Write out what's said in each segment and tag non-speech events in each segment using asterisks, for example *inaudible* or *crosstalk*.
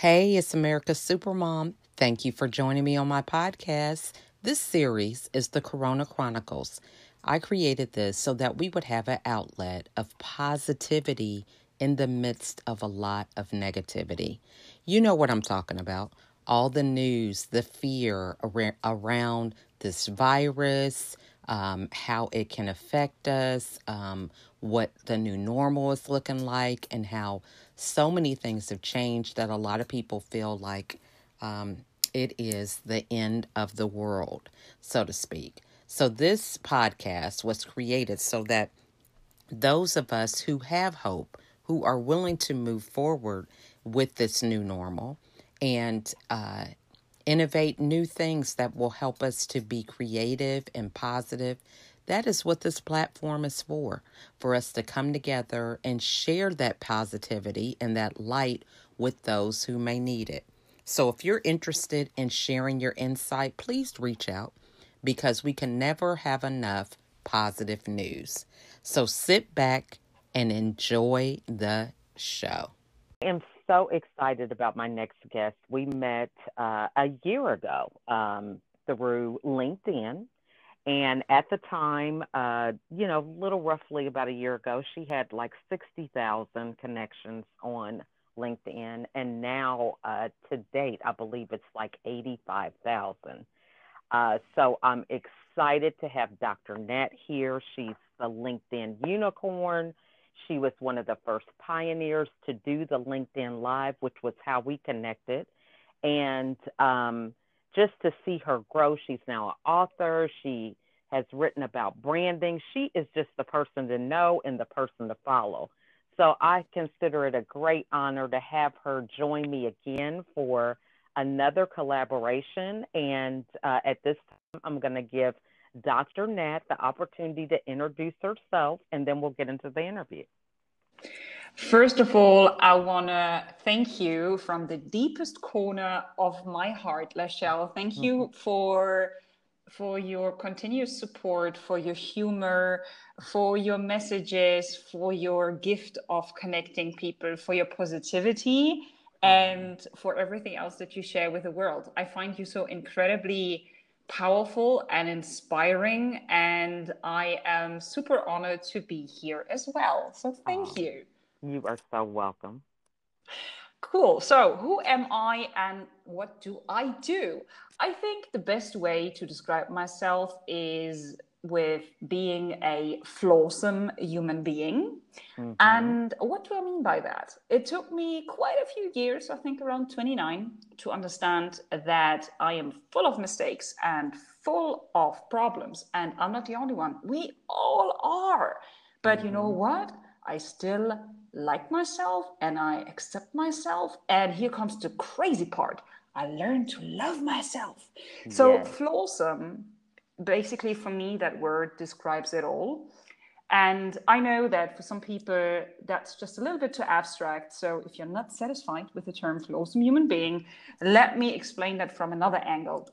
Hey, it's America's Supermom. Thank you for joining me on my podcast. This series is the Corona Chronicles. I created this so that we would have an outlet of positivity in the midst of a lot of negativity. You know what I'm talking about. All the news, the fear around this virus, um, how it can affect us, um, what the new normal is looking like, and how so many things have changed that a lot of people feel like um, it is the end of the world, so to speak. So, this podcast was created so that those of us who have hope, who are willing to move forward with this new normal and uh, innovate new things that will help us to be creative and positive that is what this platform is for for us to come together and share that positivity and that light with those who may need it. So, if you're interested in sharing your insight, please reach out because we can never have enough positive news. So, sit back and enjoy the show. I am so excited about my next guest. We met uh, a year ago um, through LinkedIn and at the time, uh, you know, little roughly about a year ago, she had like 60,000 connections on LinkedIn. And now, uh, to date, I believe it's like 85,000. Uh, so I'm excited to have Dr. Nat here. She's the LinkedIn unicorn. She was one of the first pioneers to do the LinkedIn Live, which was how we connected. And um, just to see her grow. She's now an author. She has written about branding. She is just the person to know and the person to follow. So I consider it a great honor to have her join me again for another collaboration. And uh, at this time, I'm going to give Dr. Nat the opportunity to introduce herself, and then we'll get into the interview. First of all, I want to thank you from the deepest corner of my heart, Lachelle. Thank you mm-hmm. for for your continuous support, for your humor, for your messages, for your gift of connecting people, for your positivity, and for everything else that you share with the world. I find you so incredibly powerful and inspiring, and I am super honored to be here as well. So, thank oh. you. You are so welcome. Cool. So, who am I and what do I do? I think the best way to describe myself is with being a flawsome human being. Mm-hmm. And what do I mean by that? It took me quite a few years, I think around 29, to understand that I am full of mistakes and full of problems. And I'm not the only one. We all are. But mm-hmm. you know mm-hmm. what? I still like myself and I accept myself. And here comes the crazy part I learn to love myself. So, yes. flawsome, basically, for me, that word describes it all. And I know that for some people, that's just a little bit too abstract. So, if you're not satisfied with the term flawsome human being, let me explain that from another angle.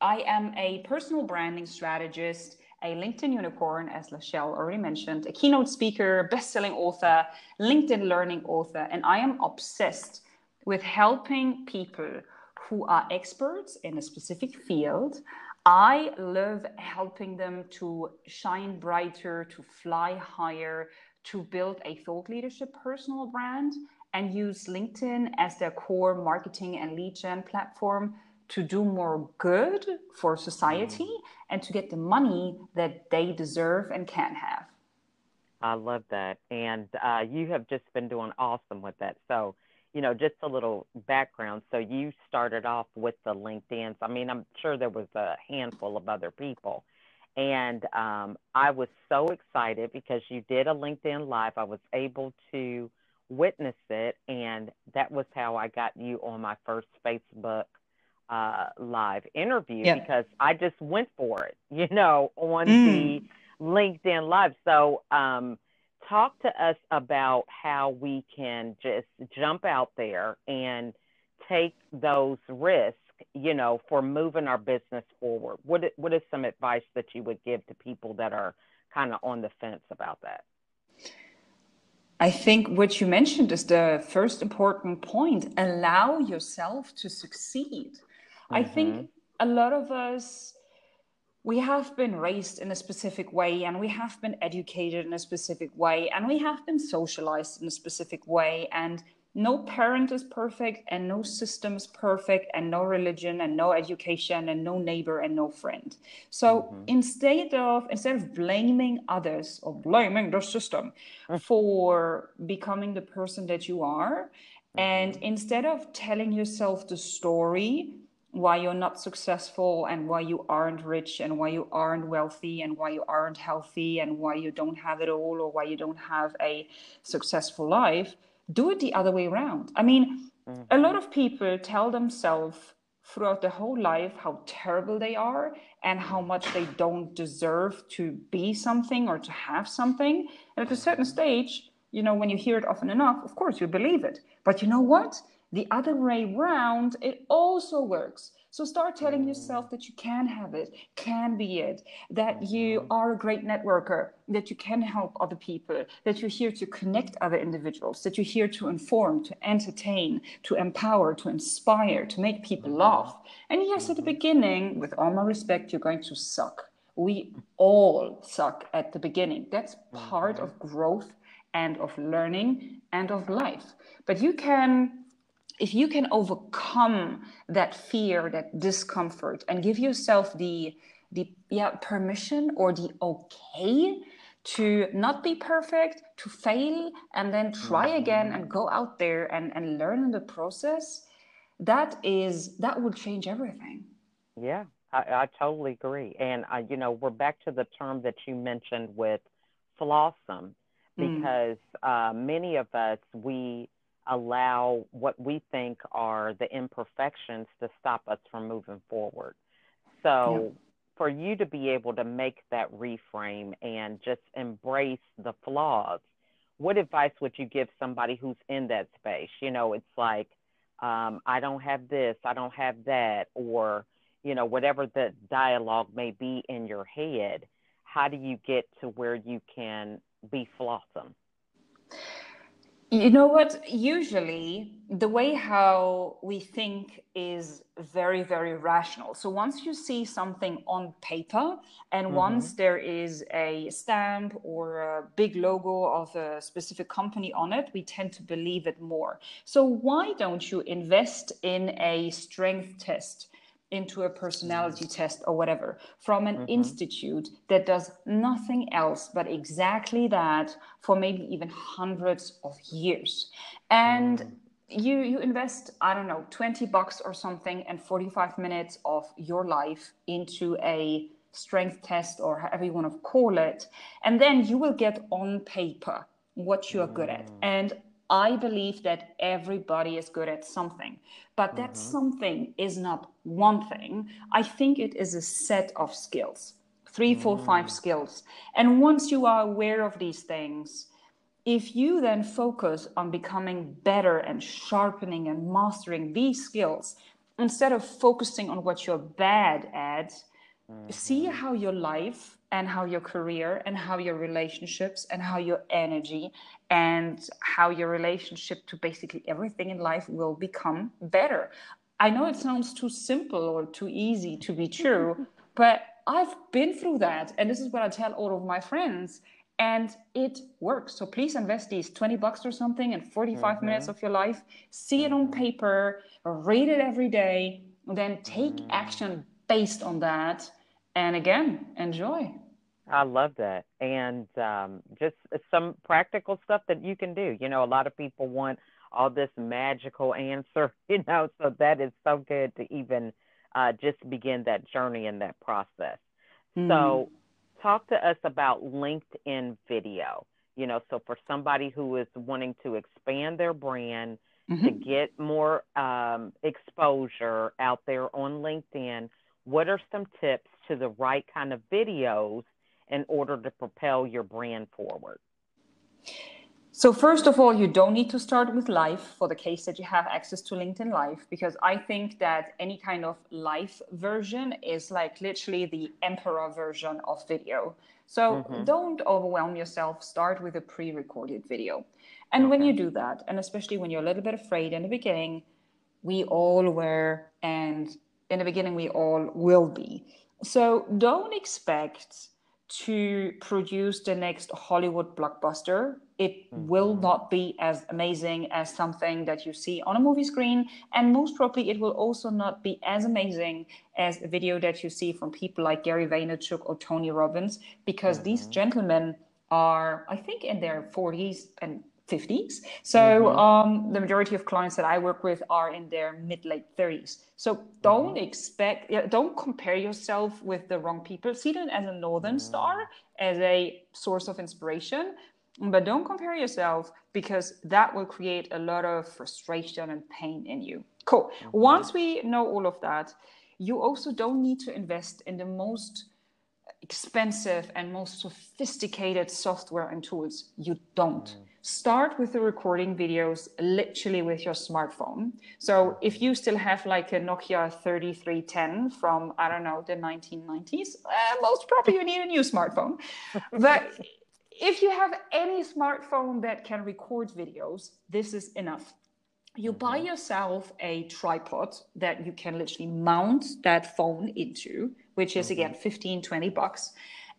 I am a personal branding strategist a LinkedIn unicorn, as Lachelle already mentioned, a keynote speaker, best-selling author, LinkedIn learning author, and I am obsessed with helping people who are experts in a specific field. I love helping them to shine brighter, to fly higher, to build a thought leadership personal brand and use LinkedIn as their core marketing and lead gen platform to do more good for society mm. and to get the money that they deserve and can have. I love that. And uh, you have just been doing awesome with that. So, you know, just a little background. So, you started off with the LinkedIn's. I mean, I'm sure there was a handful of other people. And um, I was so excited because you did a LinkedIn Live. I was able to witness it. And that was how I got you on my first Facebook uh, live interview yeah. because I just went for it, *laughs* you know, on mm. the LinkedIn Live. So, um, talk to us about how we can just jump out there and take those risks, you know, for moving our business forward. What what is some advice that you would give to people that are kind of on the fence about that? I think what you mentioned is the first important point. Allow yourself to succeed. Mm-hmm. I think a lot of us we have been raised in a specific way and we have been educated in a specific way and we have been socialized in a specific way and no parent is perfect and no system is perfect and no religion and no education and no neighbor and no friend so mm-hmm. instead of instead of blaming others or blaming the system mm. for becoming the person that you are mm-hmm. and instead of telling yourself the story why you're not successful and why you aren't rich and why you aren't wealthy and why you aren't healthy and why you don't have it all or why you don't have a successful life do it the other way around. I mean mm-hmm. a lot of people tell themselves throughout their whole life how terrible they are and how much they don't deserve to be something or to have something. And at a certain stage you know when you hear it often enough of course you believe it. But you know what the other way round, it also works. So start telling yourself that you can have it, can be it, that you mm-hmm. are a great networker, that you can help other people, that you're here to connect other individuals, that you're here to inform, to entertain, to empower, to inspire, to make people mm-hmm. laugh. And yes, at the mm-hmm. beginning, with all my respect, you're going to suck. We all suck at the beginning. That's part of growth and of learning and of life. But you can if you can overcome that fear that discomfort and give yourself the the yeah permission or the okay to not be perfect to fail and then try mm-hmm. again and go out there and and learn in the process that is that will change everything yeah i, I totally agree and uh, you know we're back to the term that you mentioned with flawsome mm. because mm. uh, many of us we allow what we think are the imperfections to stop us from moving forward. So, yeah. for you to be able to make that reframe and just embrace the flaws, what advice would you give somebody who's in that space? You know, it's like, um, I don't have this, I don't have that, or, you know, whatever the dialogue may be in your head. How do you get to where you can be flawsome? You know what? Usually, the way how we think is very, very rational. So once you see something on paper, and mm-hmm. once there is a stamp or a big logo of a specific company on it, we tend to believe it more. So why don't you invest in a strength test? Into a personality test or whatever from an mm-hmm. institute that does nothing else but exactly that for maybe even hundreds of years and mm. you you invest i don't know 20 bucks or something and 45 minutes of your life into a strength test or however you want to call it and then you will get on paper what you are good at mm. and I believe that everybody is good at something, but that mm-hmm. something is not one thing. I think it is a set of skills three, four, five mm. skills. And once you are aware of these things, if you then focus on becoming better and sharpening and mastering these skills, instead of focusing on what you're bad at, mm-hmm. see how your life and how your career and how your relationships and how your energy and how your relationship to basically everything in life will become better. I know it sounds too simple or too easy to be true, *laughs* but I've been through that. And this is what I tell all of my friends. And it works. So please invest these 20 bucks or something in 45 mm-hmm. minutes of your life. See it on paper, read it every day, and then take mm. action based on that. And again, enjoy. I love that. And um, just some practical stuff that you can do. You know, a lot of people want all this magical answer, *laughs* you know, so that is so good to even uh, just begin that journey and that process. Mm-hmm. So, talk to us about LinkedIn video. You know, so for somebody who is wanting to expand their brand, mm-hmm. to get more um, exposure out there on LinkedIn, what are some tips to the right kind of videos in order to propel your brand forward? So, first of all, you don't need to start with live for the case that you have access to LinkedIn Live, because I think that any kind of live version is like literally the emperor version of video. So, mm-hmm. don't overwhelm yourself. Start with a pre recorded video. And okay. when you do that, and especially when you're a little bit afraid in the beginning, we all were, and in the beginning, we all will be. So don't expect to produce the next Hollywood blockbuster. It mm-hmm. will not be as amazing as something that you see on a movie screen. And most probably, it will also not be as amazing as a video that you see from people like Gary Vaynerchuk or Tony Robbins, because mm-hmm. these gentlemen are, I think, in their 40s and 50s. So mm-hmm. um, the majority of clients that I work with are in their mid late 30s. So don't mm-hmm. expect, don't compare yourself with the wrong people. See them as a northern mm-hmm. star, as a source of inspiration, but don't compare yourself because that will create a lot of frustration and pain in you. Cool. Mm-hmm. Once we know all of that, you also don't need to invest in the most expensive and most sophisticated software and tools. You don't. Mm start with the recording videos literally with your smartphone. So if you still have like a Nokia 3310 from, I don't know, the 1990s, uh, most probably you need a new smartphone. *laughs* but if you have any smartphone that can record videos, this is enough. You buy mm-hmm. yourself a tripod that you can literally mount that phone into, which is again mm-hmm. 15, 20 bucks.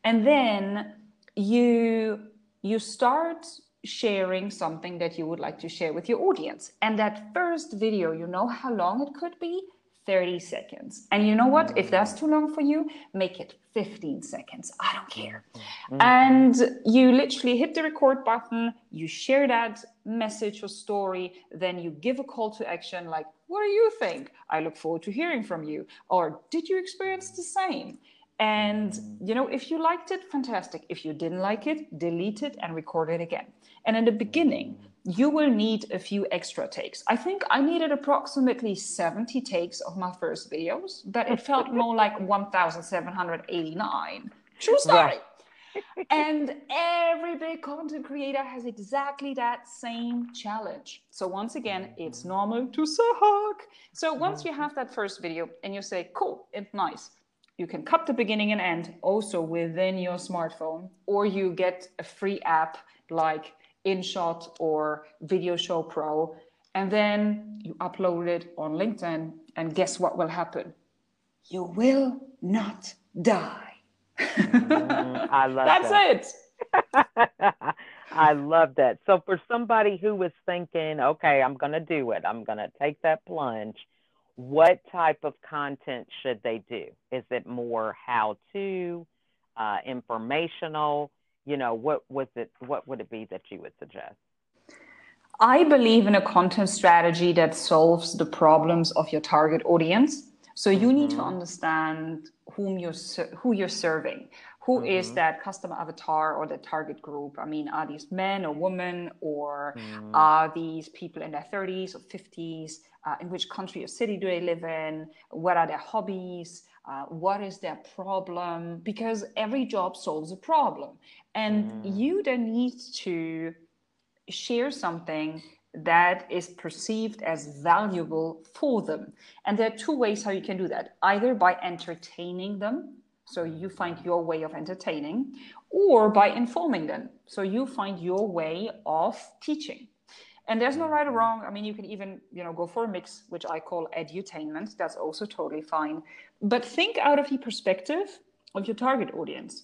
And then you you start sharing something that you would like to share with your audience. And that first video, you know how long it could be? 30 seconds. And you know what? If that's too long for you, make it 15 seconds. I don't care. Mm-hmm. And you literally hit the record button, you share that message or story, then you give a call to action like, what do you think? I look forward to hearing from you. Or did you experience the same? And you know, if you liked it, fantastic. If you didn't like it, delete it and record it again. And in the beginning, you will need a few extra takes. I think I needed approximately 70 takes of my first videos, but it felt *laughs* more like 1,789. True story. Right. *laughs* and every big content creator has exactly that same challenge. So once again, it's normal to suck. So once you have that first video and you say, cool, it's nice, you can cut the beginning and end also within your smartphone, or you get a free app like InShot or Video Show Pro, and then you upload it on LinkedIn, and guess what will happen? You will not die. mm, I love that. That's that. it. *laughs* I love that. So for somebody who was thinking, okay, I'm going to do it, I'm going to take that plunge, what type of content should they do? Is it more how to, uh, informational? You know, what was it? What would it be that you would suggest? I believe in a content strategy that solves the problems of your target audience. So you mm-hmm. need to mm-hmm. understand whom you're who you're serving. Who mm-hmm. is that customer avatar or the target group? I mean, are these men or women, or mm. are these people in their 30s or 50s? Uh, in which country or city do they live in? What are their hobbies? Uh, what is their problem? Because every job solves a problem. And mm. you then need to share something that is perceived as valuable for them. And there are two ways how you can do that either by entertaining them, so you find your way of entertaining, or by informing them, so you find your way of teaching. And there's no mm. right or wrong. I mean, you can even, you know, go for a mix, which I call edutainment. That's also totally fine. But think out of the perspective of your target audience.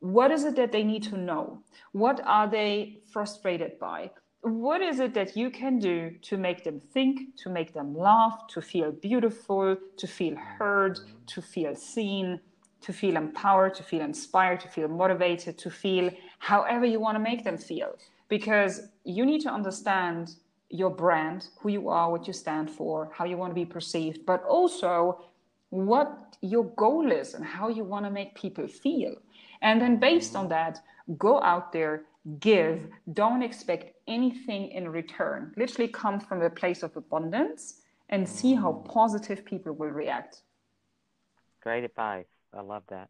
What is it that they need to know? What are they frustrated by? What is it that you can do to make them think, to make them laugh, to feel beautiful, to feel heard, to feel seen, to feel empowered, to feel inspired, to feel motivated, to feel however you want to make them feel? Because you need to understand your brand, who you are, what you stand for, how you want to be perceived, but also what your goal is and how you want to make people feel. And then based on that, go out there, give, don't expect anything in return. Literally come from a place of abundance and see how positive people will react. Great advice. I love that.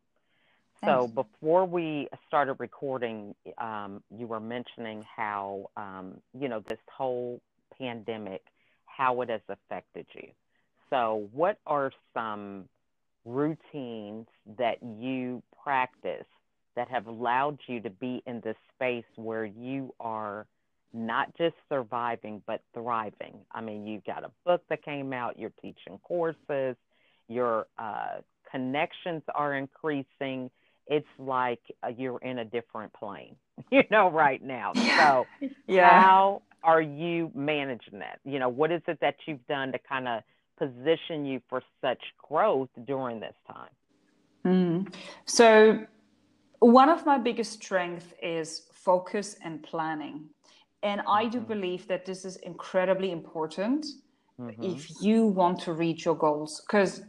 So before we started recording, um, you were mentioning how um, you know this whole pandemic, how it has affected you. So, what are some routines that you practice that have allowed you to be in this space where you are not just surviving, but thriving. I mean, you've got a book that came out, you're teaching courses, your uh, connections are increasing. It's like uh, you're in a different plane, *laughs* you know, right now. So, *laughs* yeah. how are you managing that? You know, what is it that you've done to kind of position you for such growth during this time? Mm. So, one of my biggest strengths is focus and planning. And I do mm-hmm. believe that this is incredibly important mm-hmm. if you want to reach your goals. Because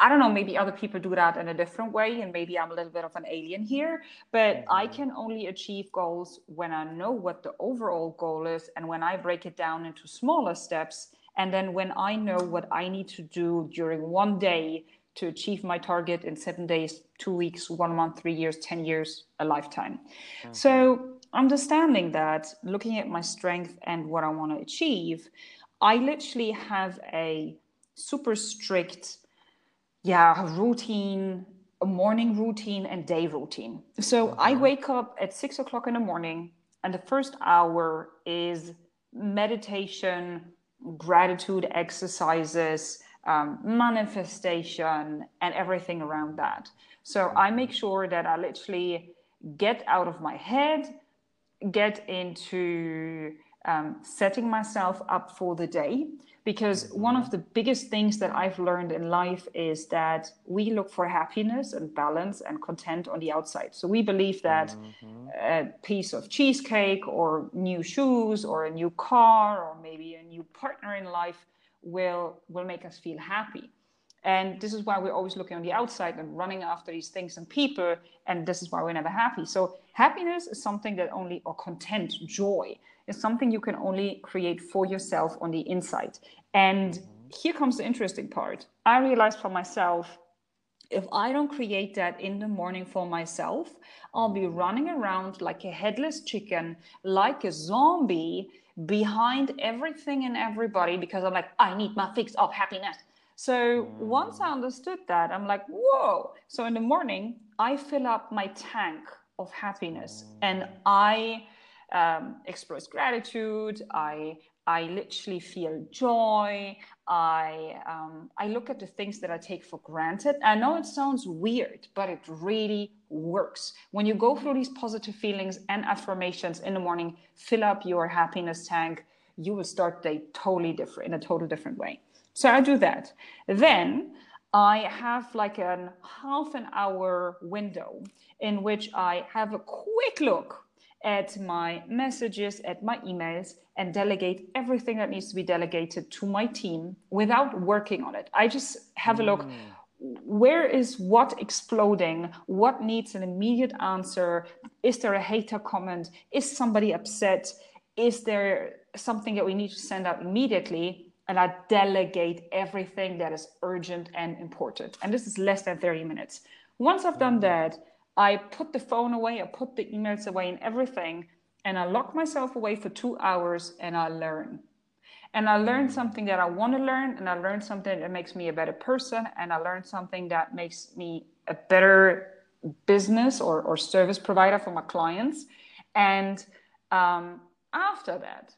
I don't know, maybe other people do that in a different way, and maybe I'm a little bit of an alien here, but mm-hmm. I can only achieve goals when I know what the overall goal is and when I break it down into smaller steps. And then when I know what I need to do during one day to achieve my target in seven days, two weeks, one month, three years, 10 years, a lifetime. Mm-hmm. So understanding that, looking at my strength and what I want to achieve, I literally have a super strict, yeah, routine, a morning routine and day routine. So I wake up at six o'clock in the morning, and the first hour is meditation, gratitude exercises, um, manifestation, and everything around that. So I make sure that I literally get out of my head, get into um, setting myself up for the day because one of the biggest things that I've learned in life is that we look for happiness and balance and content on the outside. So we believe that mm-hmm. a piece of cheesecake or new shoes or a new car or maybe a new partner in life will will make us feel happy. And this is why we're always looking on the outside and running after these things and people. And this is why we're never happy. So, happiness is something that only, or content, joy, is something you can only create for yourself on the inside. And here comes the interesting part. I realized for myself, if I don't create that in the morning for myself, I'll be running around like a headless chicken, like a zombie behind everything and everybody because I'm like, I need my fix of happiness. So once I understood that, I'm like, whoa. So in the morning, I fill up my tank of happiness and I um, express gratitude. I I literally feel joy. I um, I look at the things that I take for granted. I know it sounds weird, but it really works. When you go through these positive feelings and affirmations in the morning, fill up your happiness tank. You will start day totally different in a total different way. So I do that. Then I have like a half an hour window in which I have a quick look at my messages, at my emails, and delegate everything that needs to be delegated to my team without working on it. I just have a look. Mm. Where is what exploding? What needs an immediate answer? Is there a hater comment? Is somebody upset? Is there something that we need to send out immediately? and I delegate everything that is urgent and important. And this is less than 30 minutes. Once I've done that, I put the phone away, I put the emails away and everything, and I lock myself away for two hours and I learn. And I learn something that I want to learn, and I learn something that makes me a better person, and I learn something that makes me a better business or, or service provider for my clients. And um, after that,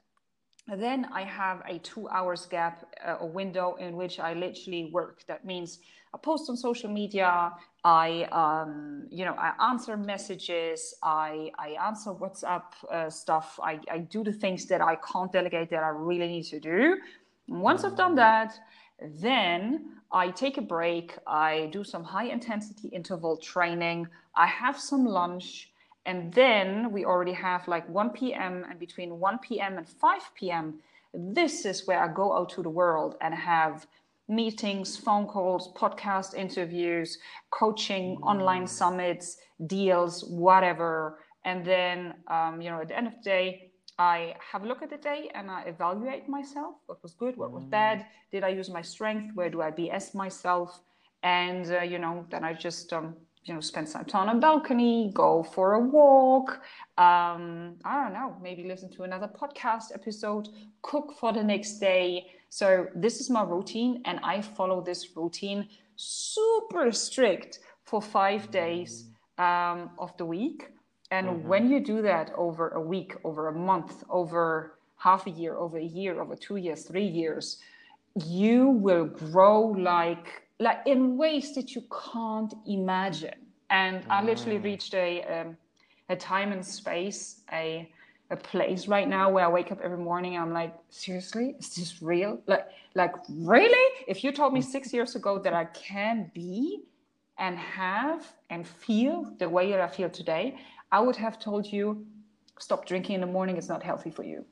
then I have a two hours gap, uh, a window in which I literally work. That means I post on social media. I, um, you know, I answer messages. I, I answer WhatsApp uh, stuff. I, I do the things that I can't delegate that I really need to do. Once I've done that, then I take a break. I do some high intensity interval training. I have some lunch and then we already have like 1 p.m. and between 1 p.m. and 5 p.m. This is where I go out to the world and have meetings, phone calls, podcast interviews, coaching, online summits, deals, whatever. And then, um, you know, at the end of the day, I have a look at the day and I evaluate myself. What was good? What was mm. bad? Did I use my strength? Where do I BS myself? And, uh, you know, then I just um, you know spend some time on a balcony go for a walk um, i don't know maybe listen to another podcast episode cook for the next day so this is my routine and i follow this routine super strict for five days um, of the week And mm-hmm. when you do that over a week, over a month, over half a year, over a year, over two years, three years, you will grow like like in ways that you can't imagine. And mm. I literally mm. reached a um, a time and space, a a place right now where I wake up every morning. I'm like, seriously, is this real? Like, like really? If you told me six years ago that I can be and have and feel the way that I feel today, I would have told you, stop drinking in the morning. It's not healthy for you.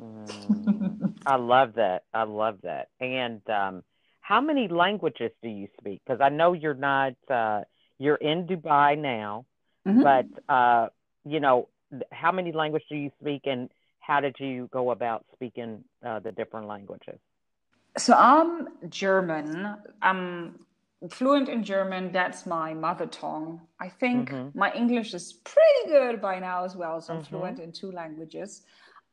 Mm, I love that. I love that. And um, how many languages do you speak? Because I know you're not. Uh, you're in Dubai now, mm-hmm. but uh, you know how many languages do you speak, and how did you go about speaking uh, the different languages? So I'm German. I'm fluent in German. That's my mother tongue. I think mm-hmm. my English is pretty good by now as well. So I'm mm-hmm. fluent in two languages.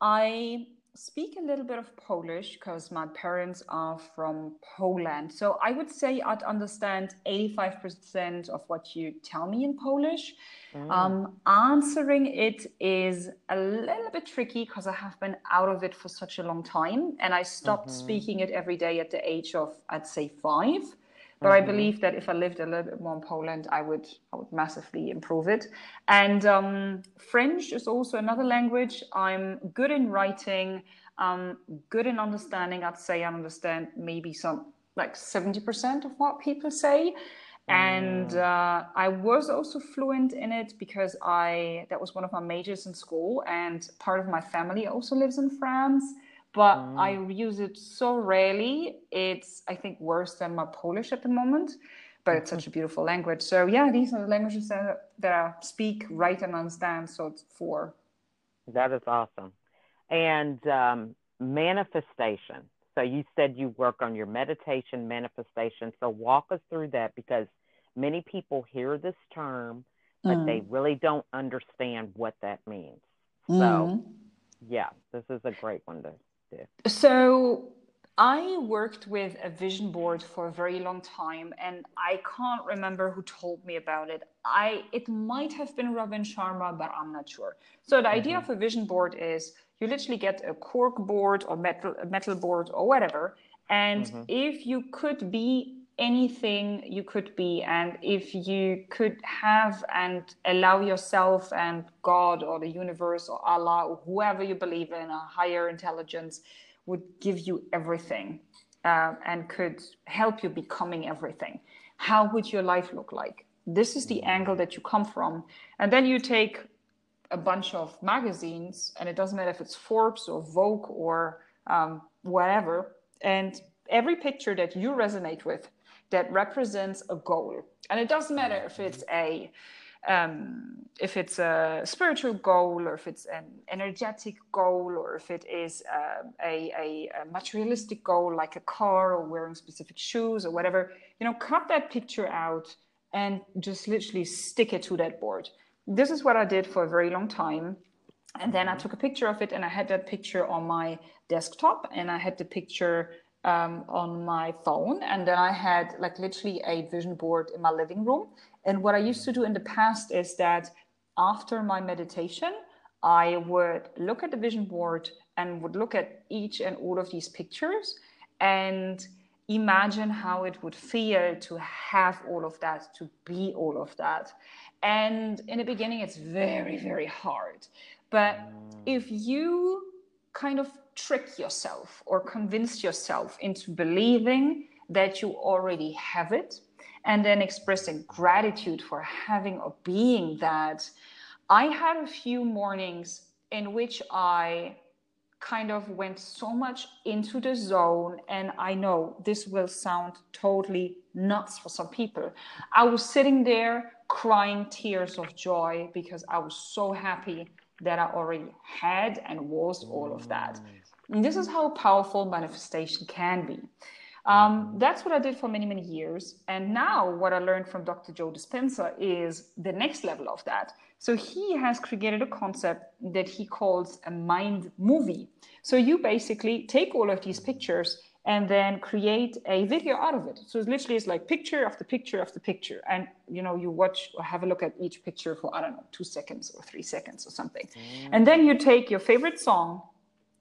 I speak a little bit of Polish because my parents are from Poland. So I would say I'd understand 85% of what you tell me in Polish. Mm. Um, answering it is a little bit tricky because I have been out of it for such a long time. And I stopped mm-hmm. speaking it every day at the age of, I'd say, five. But mm-hmm. I believe that if I lived a little bit more in Poland, I would I would massively improve it. And um, French is also another language. I'm good in writing, um, good in understanding. I'd say I understand maybe some like seventy percent of what people say. And mm. uh, I was also fluent in it because I that was one of my majors in school, and part of my family also lives in France but mm. I use it so rarely. It's, I think, worse than my Polish at the moment, but it's such a beautiful language. So, yeah, these are the languages that, that I speak, write, and understand. So, it's four. That is awesome. And um, manifestation. So, you said you work on your meditation, manifestation. So, walk us through that because many people hear this term, but mm. they really don't understand what that means. So, mm. yeah, this is a great one to so I worked with a vision board for a very long time and I can't remember who told me about it. I it might have been Robin Sharma, but I'm not sure. So the mm-hmm. idea of a vision board is you literally get a cork board or metal metal board or whatever. And mm-hmm. if you could be anything you could be and if you could have and allow yourself and god or the universe or allah or whoever you believe in a higher intelligence would give you everything uh, and could help you becoming everything, how would your life look like? This is the angle that you come from. And then you take a bunch of magazines, and it doesn't matter if it's Forbes or Vogue or um, whatever, and every picture that you resonate with that represents a goal. And it doesn't matter if it's a um, if it's a spiritual goal or if it's an energetic goal or if it is uh, a, a, a, materialistic goal like a car or wearing specific shoes or whatever you know cut that picture out and just literally stick it to that board this is what i did for a very long time and then i mm-hmm. took a picture of it and i had that picture on my desktop and i had the picture um, on my phone and then i had like literally a vision board in my living room and what I used to do in the past is that after my meditation, I would look at the vision board and would look at each and all of these pictures and imagine how it would feel to have all of that, to be all of that. And in the beginning, it's very, very hard. But if you kind of trick yourself or convince yourself into believing that you already have it, and then expressing gratitude for having or being that. I had a few mornings in which I kind of went so much into the zone. And I know this will sound totally nuts for some people. I was sitting there crying tears of joy because I was so happy that I already had and was all of that. Mm. And this is how powerful manifestation can be. Um, that's what I did for many, many years. And now, what I learned from Dr. Joe Dispenza is the next level of that. So, he has created a concept that he calls a mind movie. So, you basically take all of these pictures and then create a video out of it. So it literally it's like picture after picture after picture. And you know, you watch or have a look at each picture for I don't know, two seconds or three seconds or something. Mm. And then you take your favorite song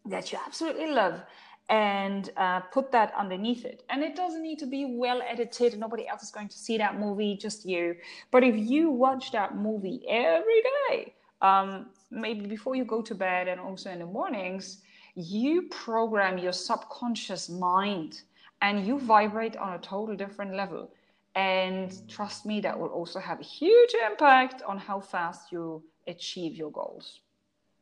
that you absolutely love and uh, put that underneath it. And it doesn't need to be well edited. Nobody else is going to see that movie, just you. But if you watch that movie every day, um, maybe before you go to bed and also in the mornings, you program your subconscious mind and you vibrate on a total different level. And trust me, that will also have a huge impact on how fast you achieve your goals.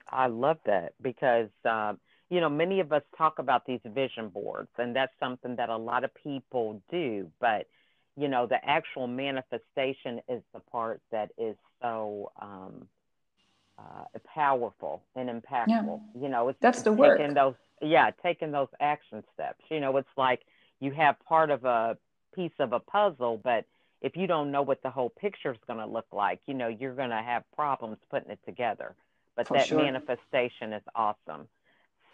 I love that because, uh, you know, many of us talk about these vision boards, and that's something that a lot of people do. But, you know, the actual manifestation is the part that is so um, uh, powerful and impactful. Yeah. You know, it's that's the work. Those, yeah, taking those action steps. You know, it's like you have part of a piece of a puzzle, but if you don't know what the whole picture is going to look like, you know, you're going to have problems putting it together. But For that sure. manifestation is awesome.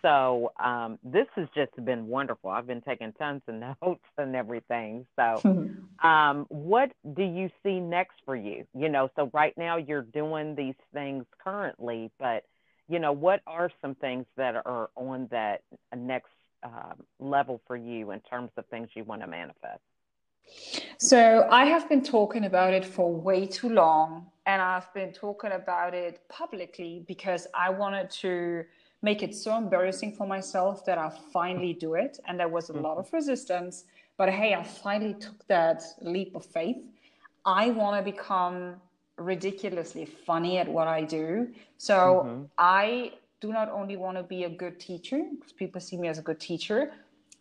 So um, this has just been wonderful. I've been taking tons of *laughs* notes and everything. So, *laughs* um, what do you see next for you? You know, so right now you're doing these things currently, but you know, what are some things that are on that next uh, level for you in terms of things you want to manifest? So I have been talking about it for way too long, and I've been talking about it publicly because I wanted to make it so embarrassing for myself that I finally do it. And there was a lot of resistance, but hey, I finally took that leap of faith. I want to become ridiculously funny at what I do. So mm-hmm. I do not only want to be a good teacher, because people see me as a good teacher,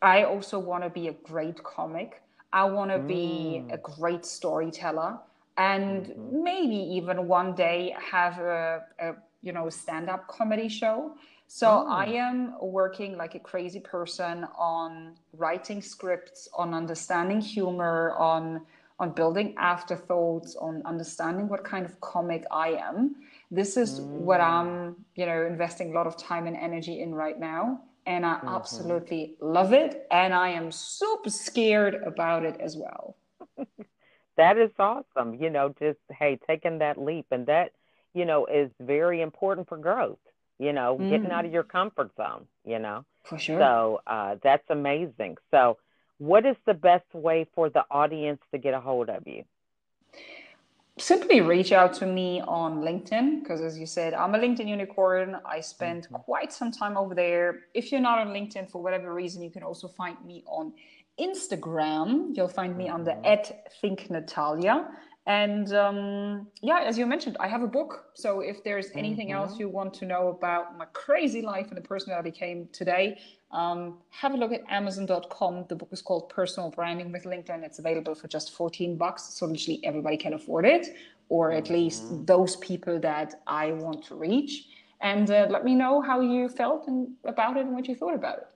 I also want to be a great comic. I want to mm. be a great storyteller and mm-hmm. maybe even one day have a, a you know stand-up comedy show so oh. I am working like a crazy person on writing scripts, on understanding humor, on on building afterthoughts, on understanding what kind of comic I am. This is mm. what I'm, you know, investing a lot of time and energy in right now. And I mm-hmm. absolutely love it. And I am super scared about it as well. *laughs* that is awesome. You know, just, hey, taking that leap. And that, you know, is very important for growth you know, mm. getting out of mm. your comfort zone, you know. For sure. So uh, that's amazing. So, what is the best way for the audience to get a hold of you? Simply reach out to me on LinkedIn because, as you said, I'm a LinkedIn unicorn. I spend mm-hmm. quite some time over there. If you're not on LinkedIn for whatever reason, you can also find me on Instagram. You'll find me mm-hmm. under at Think Natalia. And um, yeah, as you mentioned, I have a book. So if there's anything mm-hmm. else you want to know about my crazy life and the person that I became today, um, have a look at Amazon.com. The book is called Personal Branding with LinkedIn. It's available for just 14 bucks. So literally everybody can afford it, or at mm-hmm. least those people that I want to reach. And uh, let me know how you felt and about it and what you thought about it.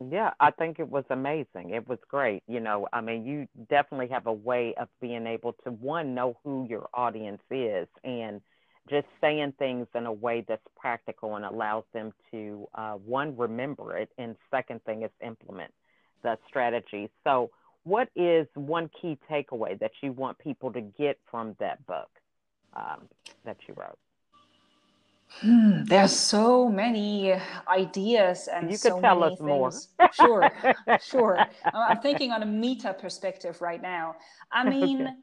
Yeah, I think it was amazing. It was great. You know, I mean, you definitely have a way of being able to one know who your audience is and just saying things in a way that's practical and allows them to uh, one remember it and second thing is implement the strategy. So, what is one key takeaway that you want people to get from that book um, that you wrote? Hmm, are so many ideas and you so could tell many us more. sure, *laughs* sure. I'm thinking on a meta perspective right now. I mean,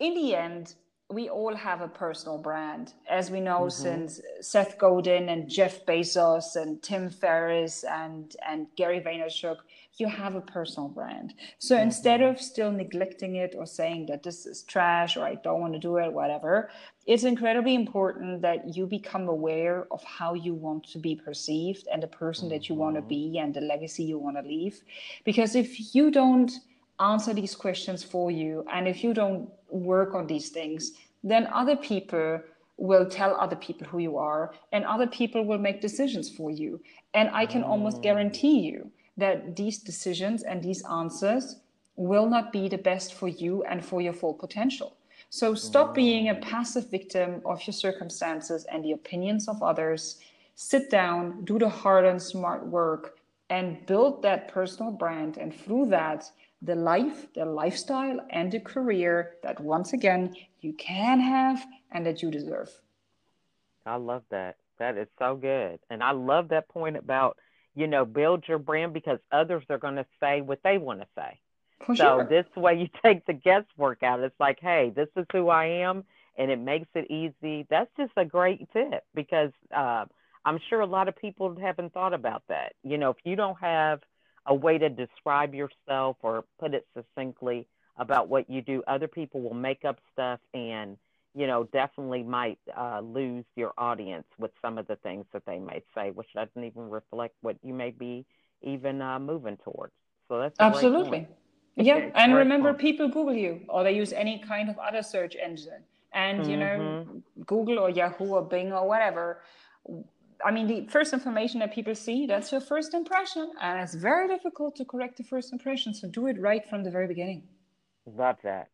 in the end, we all have a personal brand, as we know mm-hmm. since Seth Godin and Jeff Bezos and Tim Ferriss and and Gary Vaynerchuk. You have a personal brand. So mm-hmm. instead of still neglecting it or saying that this is trash or I don't want to do it, whatever, it's incredibly important that you become aware of how you want to be perceived and the person mm-hmm. that you want to mm-hmm. be and the legacy you want to leave. Because if you don't answer these questions for you. And if you don't work on these things, then other people will tell other people who you are, and other people will make decisions for you. And I can almost mm. guarantee you that these decisions and these answers will not be the best for you and for your full potential. So stop being a passive victim of your circumstances and the opinions of others. Sit down, do the hard and smart work, and build that personal brand. And through that, the life, the lifestyle, and the career that once again you can have and that you deserve. I love that. That is so good. And I love that point about, you know, build your brand because others are going to say what they want to say. So sure. this way you *laughs* take the guesswork out. It's like, hey, this is who I am, and it makes it easy. That's just a great tip because uh, I'm sure a lot of people haven't thought about that. You know, if you don't have a way to describe yourself or put it succinctly about what you do, other people will make up stuff and you know, definitely might uh, lose your audience with some of the things that they may say, which doesn't even reflect what you may be even uh, moving towards. So that's absolutely, yeah. and remember, point. people Google you, or they use any kind of other search engine, and mm-hmm. you know, mm-hmm. Google or Yahoo or Bing or whatever. I mean, the first information that people see, that's your first impression, and it's very difficult to correct the first impression. So do it right from the very beginning. Love that.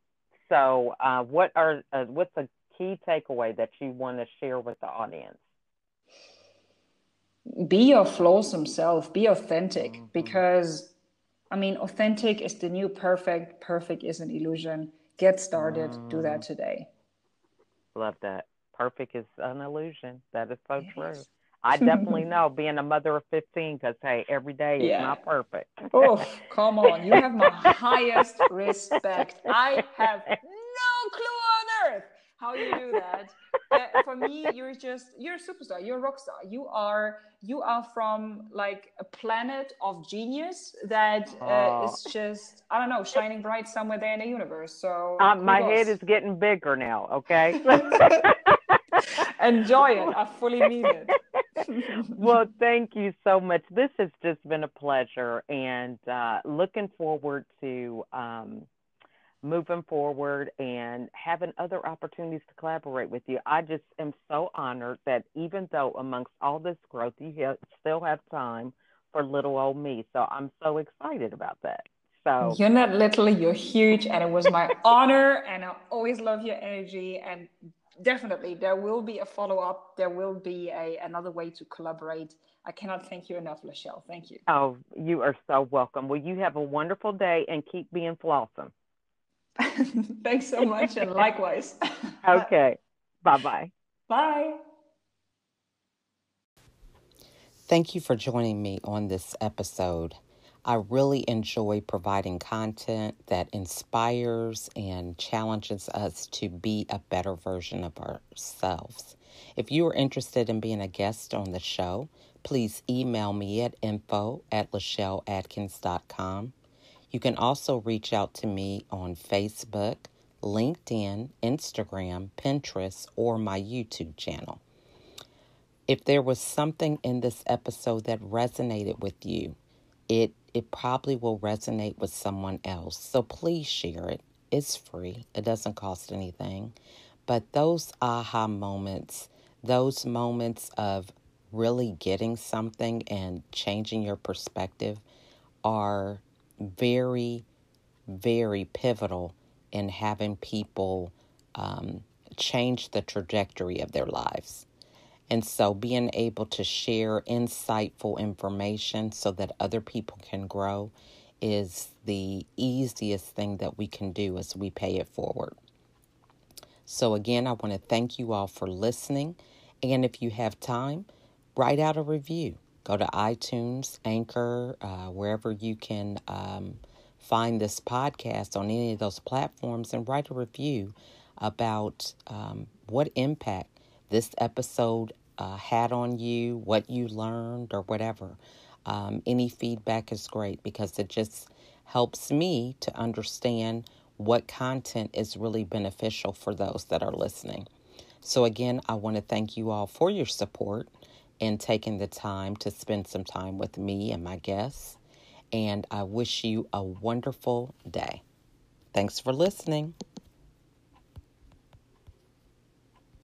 So, uh, what are uh, what's a key takeaway that you want to share with the audience? Be your flawsome self. Be authentic, mm-hmm. because, I mean, authentic is the new perfect. Perfect is an illusion. Get started. Mm. Do that mm. today. Love that. Perfect is an illusion. That is so yes. true. I definitely *laughs* know being a mother of 15 because, hey, every day is not perfect. oh, come on. You have my *laughs* highest respect. I have *laughs* no clue on earth how you do that. Uh, for me, you're just, you're a superstar. You're a rock star. You are, you are from like a planet of genius that uh, is just, I don't know, shining bright somewhere there in the universe. So uh, my head is getting bigger now. Okay. Enjoy it. I fully mean it. *laughs* well, thank you so much. This has just been a pleasure and uh, looking forward to um, moving forward and having other opportunities to collaborate with you. I just am so honored that even though amongst all this growth, you have, still have time for little old me. So I'm so excited about that. So you're not little, you're huge, and it was my honor. And I always love your energy and definitely. There will be a follow-up. There will be a another way to collaborate. I cannot thank you enough lachelle. Thank you. Oh you are so welcome. Well you have a wonderful day and keep being flawsome *laughs* thanks so much and likewise. *laughs* Okay. Bye-bye. Bye. Thank you for joining me on this episode I really enjoy providing content that inspires and challenges us to be a better version of ourselves. If you are interested in being a guest on the show, please email me at info at lachelleadkins.com. You can also reach out to me on Facebook, LinkedIn, Instagram, Pinterest, or my YouTube channel. If there was something in this episode that resonated with you, it it probably will resonate with someone else. So please share it. It's free, it doesn't cost anything. But those aha moments, those moments of really getting something and changing your perspective are very, very pivotal in having people um, change the trajectory of their lives. And so being able to share insightful information so that other people can grow is the easiest thing that we can do as we pay it forward. So, again, I want to thank you all for listening. And if you have time, write out a review. Go to iTunes, Anchor, uh, wherever you can um, find this podcast on any of those platforms and write a review about um, what impact this episode uh, had on you, what you learned, or whatever. Um, any feedback is great because it just helps me to understand what content is really beneficial for those that are listening. So, again, I want to thank you all for your support and taking the time to spend some time with me and my guests. And I wish you a wonderful day. Thanks for listening.